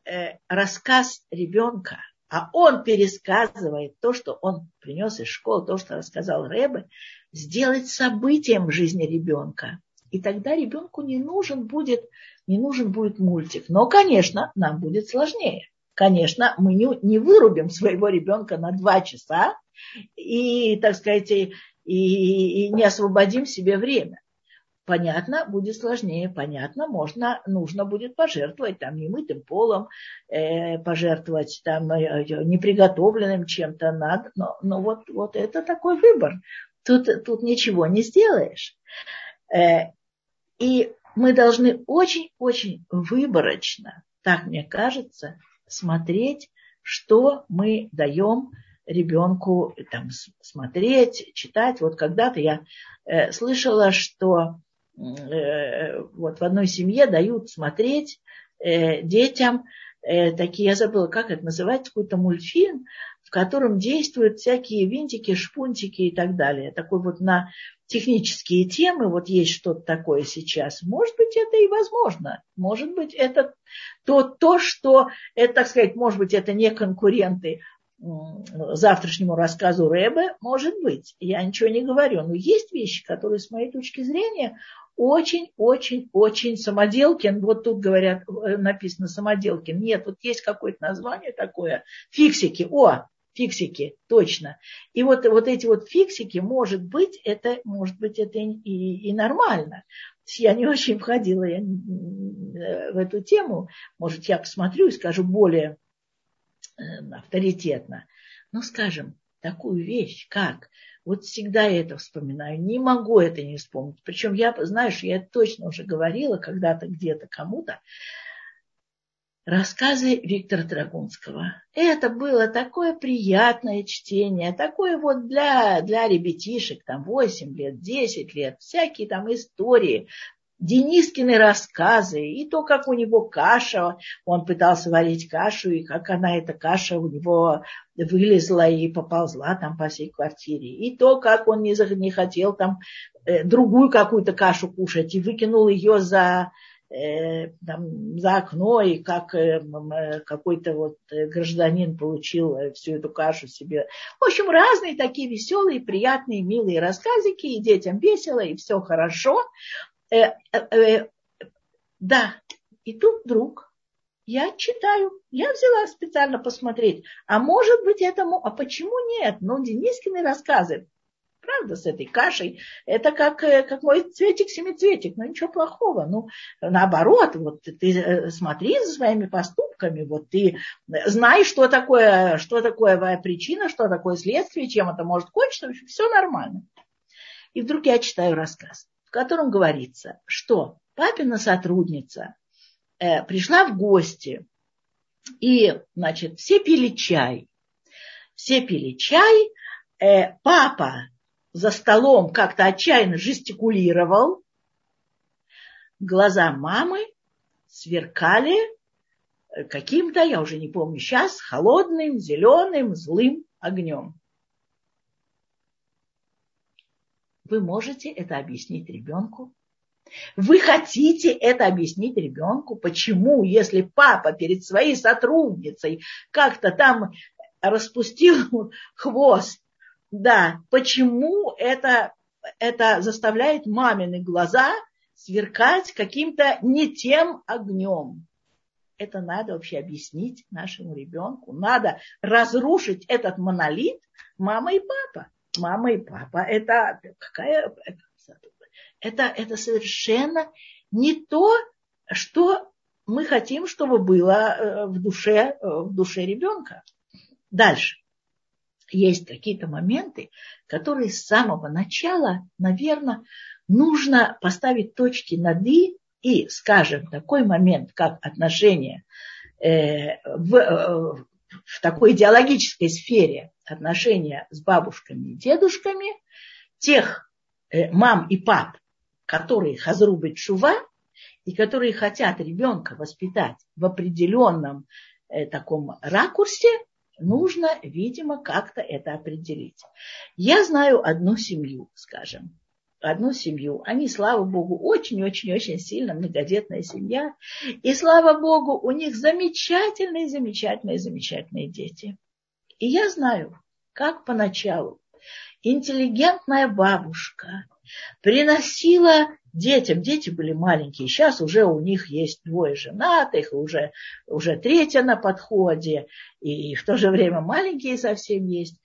э, рассказ ребенка, а он пересказывает то, что он принес из школы, то, что рассказал Рэбе, сделать событием в жизни ребенка. И тогда ребенку не нужен будет, не нужен будет мультик. Но, конечно, нам будет сложнее. Конечно, мы не, не вырубим своего ребенка на два часа и, так сказать, и, и не освободим себе время понятно, будет сложнее, понятно, можно, нужно будет пожертвовать там немытым полом, э, пожертвовать там э, неприготовленным чем-то надо, но, но вот, вот это такой выбор. Тут, тут ничего не сделаешь. Э, и мы должны очень-очень выборочно, так мне кажется, смотреть, что мы даем ребенку там, смотреть, читать. Вот когда-то я э, слышала, что Э, вот в одной семье дают смотреть э, детям э, такие, я забыла, как это называется, какой-то мультфильм, в котором действуют всякие винтики, шпунтики и так далее. Такой вот на технические темы, вот есть что-то такое сейчас. Может быть, это и возможно. Может быть, это то, то что, это, так сказать, может быть, это не конкуренты завтрашнему рассказу Рэбе, может быть, я ничего не говорю, но есть вещи, которые, с моей точки зрения, очень-очень-очень самоделкин. Вот тут говорят, э, написано самоделкин. Нет, вот есть какое-то название такое. Фиксики. О, фиксики, точно. И вот, вот эти вот фиксики, может быть, это, может быть, это и, и нормально. Я не очень входила я, э, в эту тему. Может, я посмотрю и скажу более авторитетно. Но скажем, такую вещь, как вот всегда я это вспоминаю. Не могу это не вспомнить. Причем я, знаешь, я точно уже говорила когда-то где-то кому-то. Рассказы Виктора Драгунского. Это было такое приятное чтение, такое вот для, для ребятишек, там 8 лет, 10 лет, всякие там истории, Денискины рассказы, и то, как у него каша, он пытался варить кашу, и как она, эта каша у него вылезла и поползла там по всей квартире, и то, как он не, не хотел там э, другую какую-то кашу кушать, и выкинул ее за, э, там, за окно, и как э, э какой-то вот э, гражданин получил э, всю эту кашу себе. В общем, разные такие веселые, приятные, милые рассказики, и детям весело, и все хорошо. Э, э, э, да, и тут вдруг я читаю, я взяла специально посмотреть, а может быть этому, а почему нет? Ну, Денискины рассказы, правда, с этой кашей, это как, как мой цветик-семицветик, ну ничего плохого. Ну, наоборот, вот ты смотри за своими поступками, вот ты знаешь, что такое, что такое причина, что такое следствие, чем это может кончиться, все нормально. И вдруг я читаю рассказ в котором говорится, что папина сотрудница э, пришла в гости И, значит, все пили чай. Все пили чай. Э, папа за столом как-то отчаянно жестикулировал. Глаза мамы сверкали э, каким-то, я уже не помню сейчас, холодным, зеленым, злым огнем. Вы можете это объяснить ребенку? Вы хотите это объяснить ребенку, почему, если папа перед своей сотрудницей как-то там распустил хвост, да, почему это, это заставляет мамины глаза сверкать каким-то не тем огнем? Это надо вообще объяснить нашему ребенку. Надо разрушить этот монолит мама и папа. Мама и папа это какая это, это совершенно не то, что мы хотим, чтобы было э, в душе, э, в душе ребенка. Дальше. Есть какие-то моменты, которые с самого начала, наверное, нужно поставить точки над «и», и, скажем, такой момент, как отношения э, в, в такой идеологической сфере, отношения с бабушками и дедушками, тех мам и пап, которые хазрубит шува и которые хотят ребенка воспитать в определенном э, таком ракурсе, нужно, видимо, как-то это определить. Я знаю одну семью, скажем, одну семью. Они, слава богу, очень-очень-очень сильно многодетная семья. И, слава богу, у них замечательные, замечательные, замечательные дети. И я знаю, как поначалу интеллигентная бабушка – приносила детям. Дети были маленькие. Сейчас уже у них есть двое женатых, уже, уже третья на подходе. И в то же время маленькие совсем есть.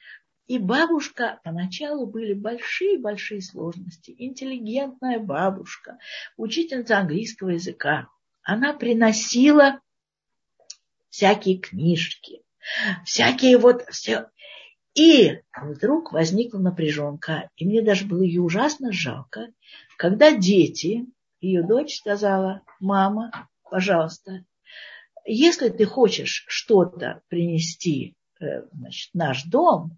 И бабушка, поначалу были большие-большие сложности. Интеллигентная бабушка, учительница английского языка. Она приносила всякие книжки, всякие вот все, и вдруг возникла напряженка, и мне даже было ее ужасно жалко, когда дети, ее дочь сказала, мама, пожалуйста, если ты хочешь что-то принести э, значит, наш дом,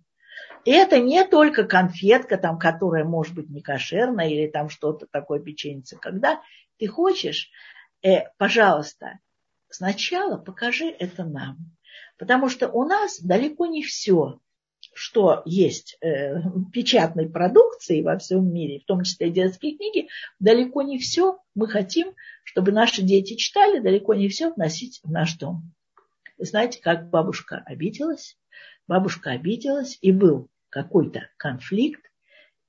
это не только конфетка, там, которая может быть не кошерная, или там что-то такое печенье. Когда ты хочешь, э, пожалуйста, сначала покажи это нам. Потому что у нас далеко не все что есть э, печатной продукции во всем мире, в том числе детские книги, далеко не все мы хотим, чтобы наши дети читали, далеко не все вносить в наш дом. Знаете, как бабушка обиделась? Бабушка обиделась, и был какой-то конфликт.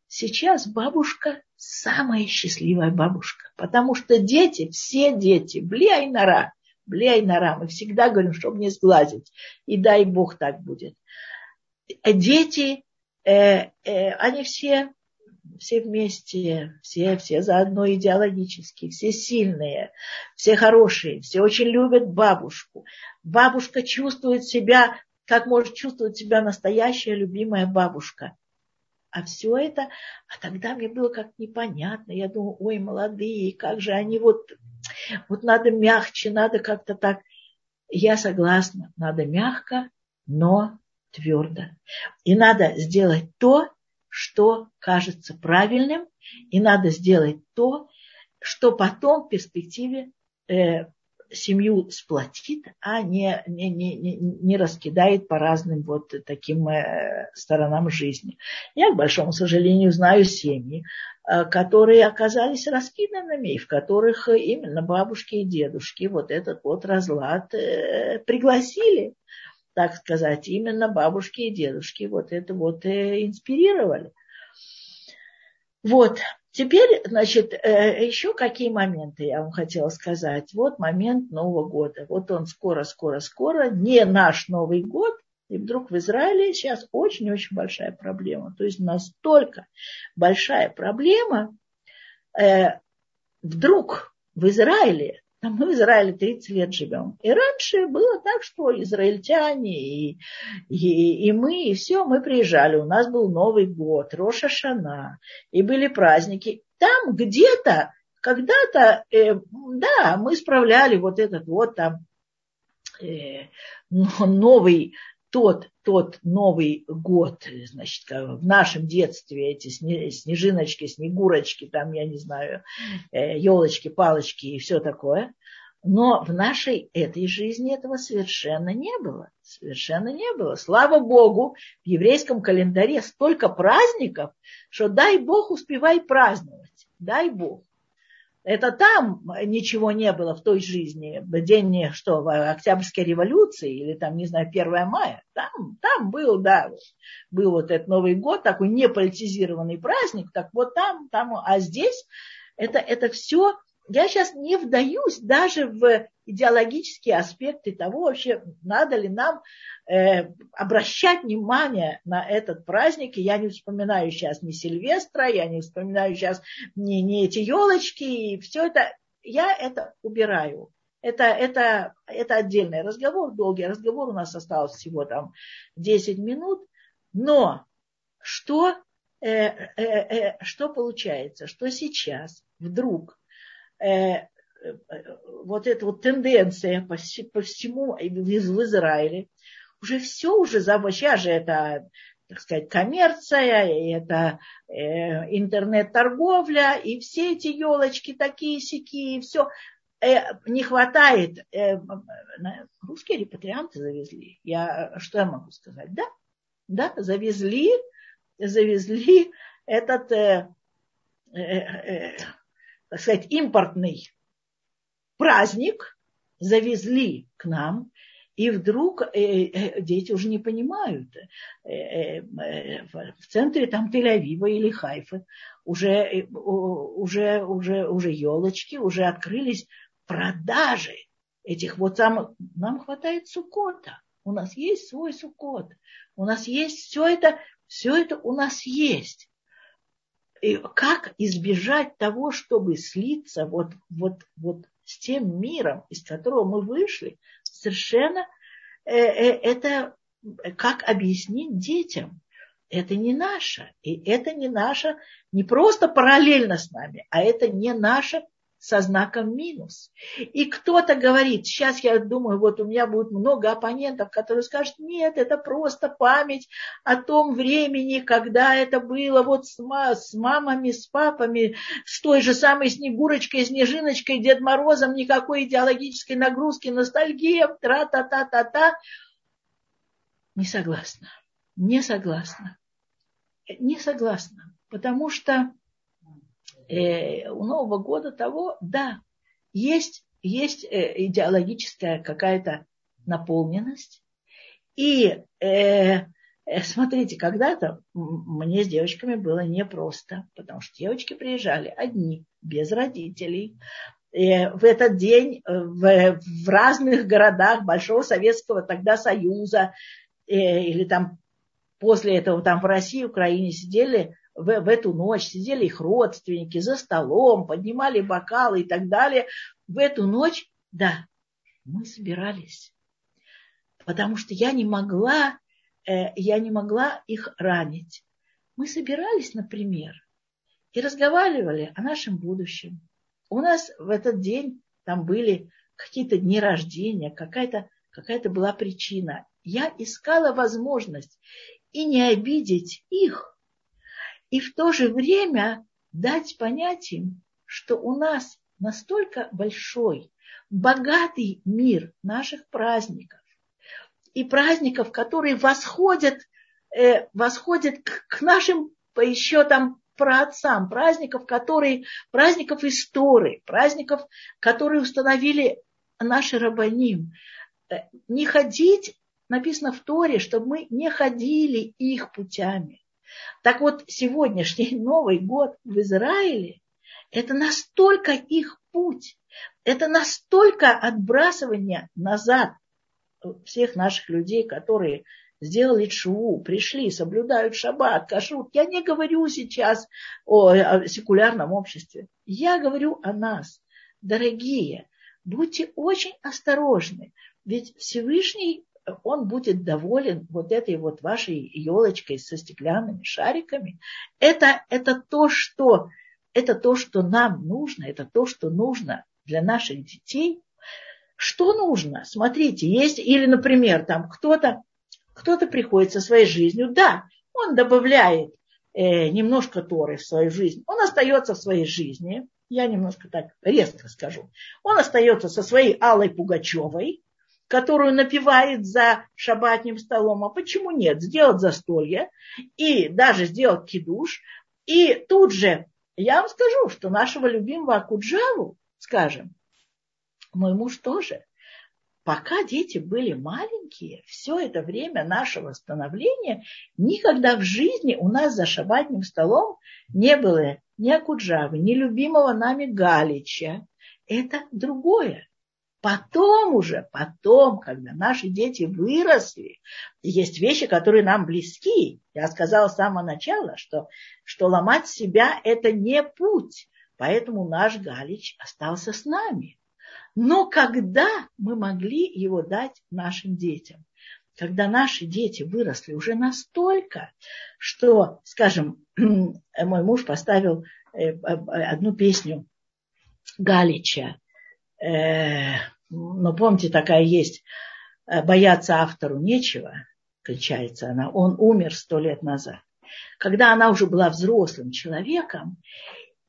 Сейчас бабушка самая счастливая бабушка, потому что дети, все дети, бляй нора, бляй нора, мы всегда говорим, чтобы не сглазить, и дай Бог так будет дети, э, э, они все, все вместе, все, все заодно идеологически, все сильные, все хорошие, все очень любят бабушку. Бабушка чувствует себя, как может чувствовать себя настоящая любимая бабушка. А все это, а тогда мне было как непонятно. Я думаю, ой, молодые, как же они вот, вот надо мягче, надо как-то так. Я согласна, надо мягко, но твердо. И надо сделать то, что кажется правильным, и надо сделать то, что потом в перспективе э, семью сплотит, а не, не, не, не раскидает по разным вот таким э, сторонам жизни. Я, к большому сожалению, знаю семьи, э, которые оказались раскиданными, и в которых именно бабушки и дедушки вот этот вот разлад э, пригласили так сказать, именно бабушки и дедушки вот это вот инспирировали. Вот. Теперь, значит, э, еще какие моменты я вам хотела сказать. Вот момент Нового года. Вот он скоро, скоро, скоро. Не наш Новый год. И вдруг в Израиле сейчас очень-очень большая проблема. То есть настолько большая проблема. Э, вдруг в Израиле мы в Израиле 30 лет живем. И раньше было так, что израильтяне и, и, и мы, и все, мы приезжали. У нас был Новый год, Роша Шана, и были праздники. Там где-то, когда-то, э, да, мы справляли вот этот вот там э, новый тот, тот Новый год, значит, в нашем детстве эти снежиночки, снегурочки, там, я не знаю, елочки, палочки и все такое. Но в нашей этой жизни этого совершенно не было. Совершенно не было. Слава Богу, в еврейском календаре столько праздников, что дай Бог успевай праздновать. Дай Бог. Это там ничего не было в той жизни, в день что, Октябрьской революции или там, не знаю, 1 мая. Там, там был, да, был вот этот Новый год, такой неполитизированный праздник, так вот там, там, а здесь это, это все я сейчас не вдаюсь даже в идеологические аспекты того, вообще надо ли нам э, обращать внимание на этот праздник. И я не вспоминаю сейчас ни Сильвестра, я не вспоминаю сейчас ни, ни эти елочки, и все это, я это убираю. Это, это, это отдельный разговор, долгий разговор, у нас осталось всего там 10 минут. Но что, э, э, э, что получается? Что сейчас вдруг Э, вот эта вот тенденция по, по всему в Израиле, уже все уже, сейчас же это, так сказать, коммерция, это э, интернет-торговля, и все эти елочки такие сякие, все. Э, не хватает, э, русские репатрианты завезли. Я, что я могу сказать? Да, да, завезли, завезли этот э, э, э, так сказать, импортный праздник завезли к нам, и вдруг э, э, дети уже не понимают. Э, в центре там Тель-Авива или Хайфы уже, уже, уже, уже елочки, уже открылись продажи этих вот самых. Нам хватает сукота. У нас есть свой сукот. У нас есть все это, все это у нас есть и как избежать того, чтобы слиться вот, вот, вот с тем миром, из которого мы вышли, совершенно э, э, это как объяснить детям. Это не наше. И это не наше, не просто параллельно с нами, а это не наше со знаком минус. И кто-то говорит, сейчас я думаю, вот у меня будет много оппонентов, которые скажут, нет, это просто память о том времени, когда это было вот с, с мамами, с папами, с той же самой Снегурочкой, Снежиночкой, Дед Морозом, никакой идеологической нагрузки, ностальгия, тра-та-та-та-та. Не согласна. Не согласна. Не согласна. Потому что э, у Нового года того, да, есть, есть э, идеологическая какая-то наполненность. И э, э, смотрите, когда-то мне с девочками было непросто, потому что девочки приезжали одни, без родителей. И в этот день в, в разных городах Большого Советского тогда Союза э, или там после этого там в России, Украине сидели в, в эту ночь сидели их родственники за столом, поднимали бокалы и так далее. В эту ночь, да, мы собирались. Потому что я не могла, э, я не могла их ранить. Мы собирались, например, и разговаривали о нашем будущем. У нас в этот день там были какие-то дни рождения, какая-то какая была причина. Я искала возможность и не обидеть их, и в то же время дать понять им, что у нас настолько большой, богатый мир наших праздников и праздников, которые восходят, э, восходят к, к нашим еще там праотцам, праздников, которые, праздников истории, праздников, которые установили наши рабаним. Э, не ходить, написано в Торе, чтобы мы не ходили их путями. Так вот, сегодняшний Новый год в Израиле – это настолько их путь, это настолько отбрасывание назад всех наших людей, которые сделали шву, пришли, соблюдают шаббат, кашрут. Я не говорю сейчас о, о секулярном обществе. Я говорю о нас. Дорогие, будьте очень осторожны. Ведь Всевышний он будет доволен вот этой вот вашей елочкой со стеклянными шариками. Это, это, то, что, это то, что нам нужно, это то, что нужно для наших детей. Что нужно? Смотрите, есть, или, например, там кто-то кто-то приходит со своей жизнью, да, он добавляет э, немножко Торы в свою жизнь, он остается в своей жизни, я немножко так резко скажу, он остается со своей Аллой Пугачевой, которую напивает за шабатным столом, а почему нет, сделать застолье и даже сделать кидуш, и тут же я вам скажу, что нашего любимого Акуджаву, скажем, мой муж тоже пока дети были маленькие, все это время нашего становления, никогда в жизни у нас за шабатным столом не было ни Акуджавы, ни любимого нами Галича. Это другое. Потом уже, потом, когда наши дети выросли, есть вещи, которые нам близки. Я сказала с самого начала, что, что ломать себя – это не путь. Поэтому наш Галич остался с нами. Но когда мы могли его дать нашим детям? Когда наши дети выросли уже настолько, что, скажем, мой муж поставил э, одну песню Галича. Э, ну, помните, такая есть «Э, «Бояться автору нечего», включается она. Он умер сто лет назад. Когда она уже была взрослым человеком,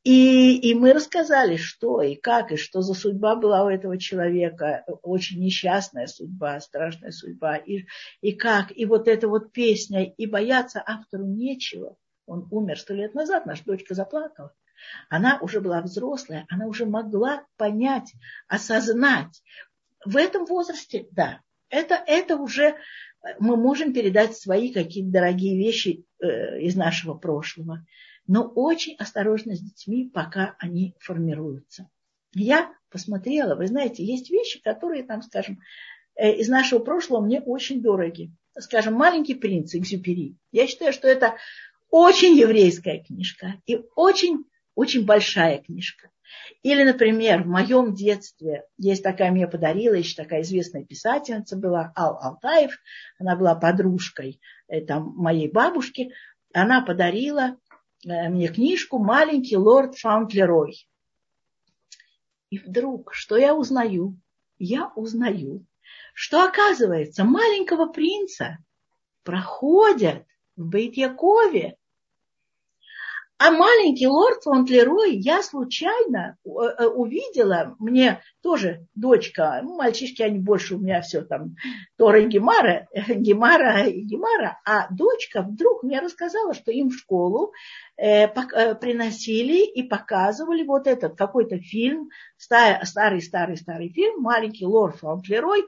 и, и мы рассказали, что и как, и что за судьба была у этого человека. Очень несчастная судьба, страшная судьба. И, и как, и вот эта вот песня, и бояться автору нечего. Он умер сто лет назад, наша дочка заплакала. Она уже была взрослая, она уже могла понять, осознать. В этом возрасте, да, это, это уже мы можем передать свои какие-то дорогие вещи э, из нашего прошлого но очень осторожно с детьми, пока они формируются. Я посмотрела, вы знаете, есть вещи, которые там, скажем, э, из нашего прошлого мне очень дороги. Скажем, «Маленький принц» Экзюпери. Я считаю, что это очень еврейская книжка и очень, очень большая книжка. Или, например, в моем детстве есть такая, мне подарила еще такая известная писательница была, Ал Алтаев. Она была подружкой э, там, моей бабушки. Она подарила Э, мне книжку «Маленький лорд Фаунтлерой». И вдруг, что я узнаю? Я узнаю, что, оказывается, маленького принца проходят в Бейт-Якове а маленький лорд Фонтлерой я случайно э, э, увидела, мне тоже дочка, ну, мальчишки, они больше у меня все там, Тора и Гемара, Гемара и Гемара, а дочка вдруг мне рассказала, что им в школу э, приносили и показывали вот этот какой-то фильм, старый-старый-старый фильм, маленький лорд Фонтлерой,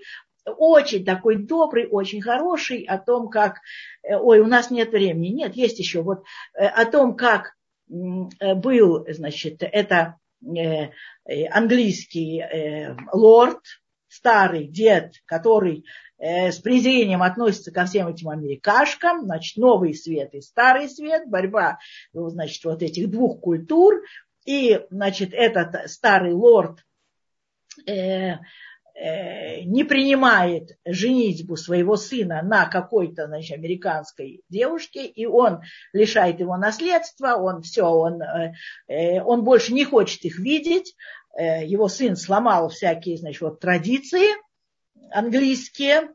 очень такой добрый, очень хороший, о том, как, ой, у нас нет времени, нет, есть еще, вот о том, как Э, был, значит, это э, э, английский лорд, старый дед, который с презрением относится ко всем этим америкашкам, значит, новый свет и старый свет, борьба, ну, значит, вот этих двух культур, и, значит, этот старый лорд Э, не принимает женитьбу своего сына на какой-то значит, американской девушке, и он лишает его наследства, он все, он, э, э, он больше не хочет их видеть, его сын сломал всякие значит, вот, традиции английские,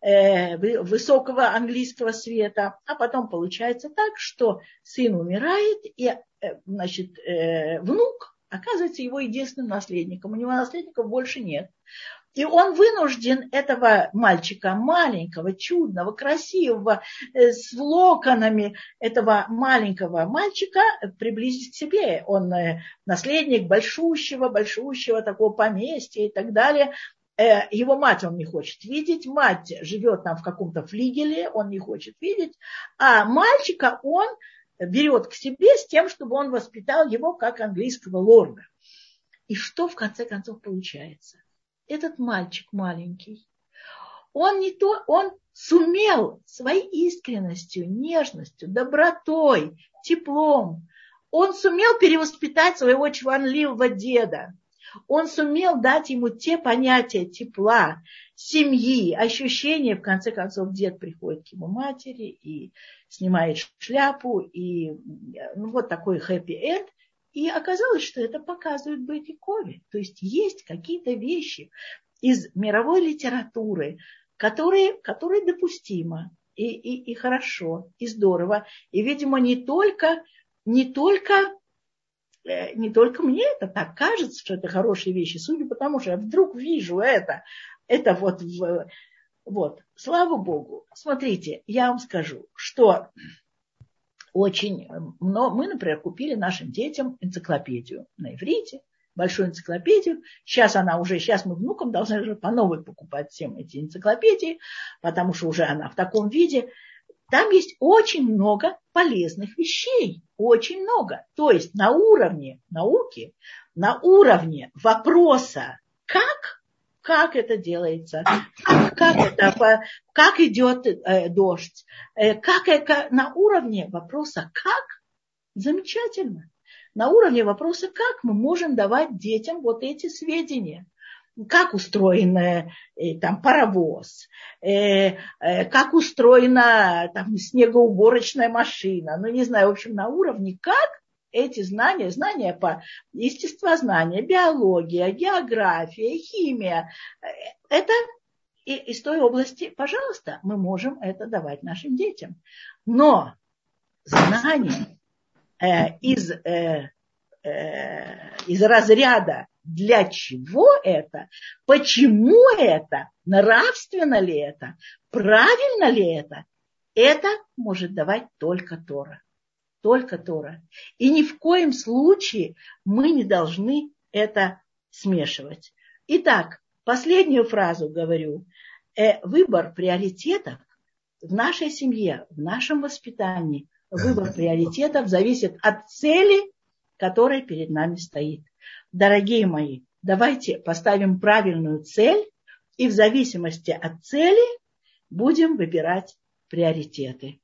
высокого английского света, а потом получается так, что сын умирает, и значит, внук оказывается его единственным наследником. У него наследников больше нет. И он вынужден этого мальчика, маленького, чудного, красивого, э, с локонами, этого маленького мальчика приблизить к себе. Он э, наследник большущего, большущего такого поместья и так далее. Э, его мать он не хочет видеть, мать живет там в каком-то флигеле, он не хочет видеть, а мальчика он берет к себе с тем, чтобы он воспитал его как английского лорда. И что в конце концов получается? Этот мальчик маленький, он не то, он сумел своей искренностью, нежностью, добротой, теплом, он сумел перевоспитать своего чванливого деда. Он сумел дать ему те понятия тепла, семьи, ощущения. В конце концов, дед приходит к его матери и снимает шляпу, и ну, вот такой хэппи-энд. И оказалось, что это показывает Бетти Кови. То есть есть какие-то вещи. Из мировой литературы, которые, которые допустимо и, и, и хорошо, и здорово. И, видимо, не только, не только не только мне это так кажется, что это хорошие вещи, судя по тому, что я вдруг вижу это, это вот, в, вот, слава Богу. Смотрите, я вам скажу, что очень много, мы, например, купили нашим детям энциклопедию на иврите, большую энциклопедию. Сейчас она уже, сейчас мы внукам должны уже по новой покупать всем эти энциклопедии, потому что уже она в таком виде. Там есть очень много полезных вещей, очень много. То есть на уровне науки, на уровне вопроса, как как это делается, как, как, это, как идет э, дождь, э, как это на уровне вопроса как, замечательно. На уровне вопроса как мы можем давать детям вот эти сведения как устроен э, там паровоз, э, э, как устроена там снегоуборочная машина, ну не знаю, в общем, на уровне как эти знания, знания по естествознанию, биология, география, химия, это из той области, пожалуйста, мы можем это давать нашим детям. Но знания э, из, э, э, из разряда для чего это, почему это, нравственно ли это, правильно ли это, это может давать только Тора только Тора. И ни в коем случае мы не должны это смешивать. Итак, последнюю фразу говорю. Э, выбор приоритетов в нашей семье, в нашем воспитании, выбор приоритетов зависит от цели, которая перед нами стоит. Дорогие мои, давайте поставим правильную цель и в зависимости от цели будем выбирать приоритеты.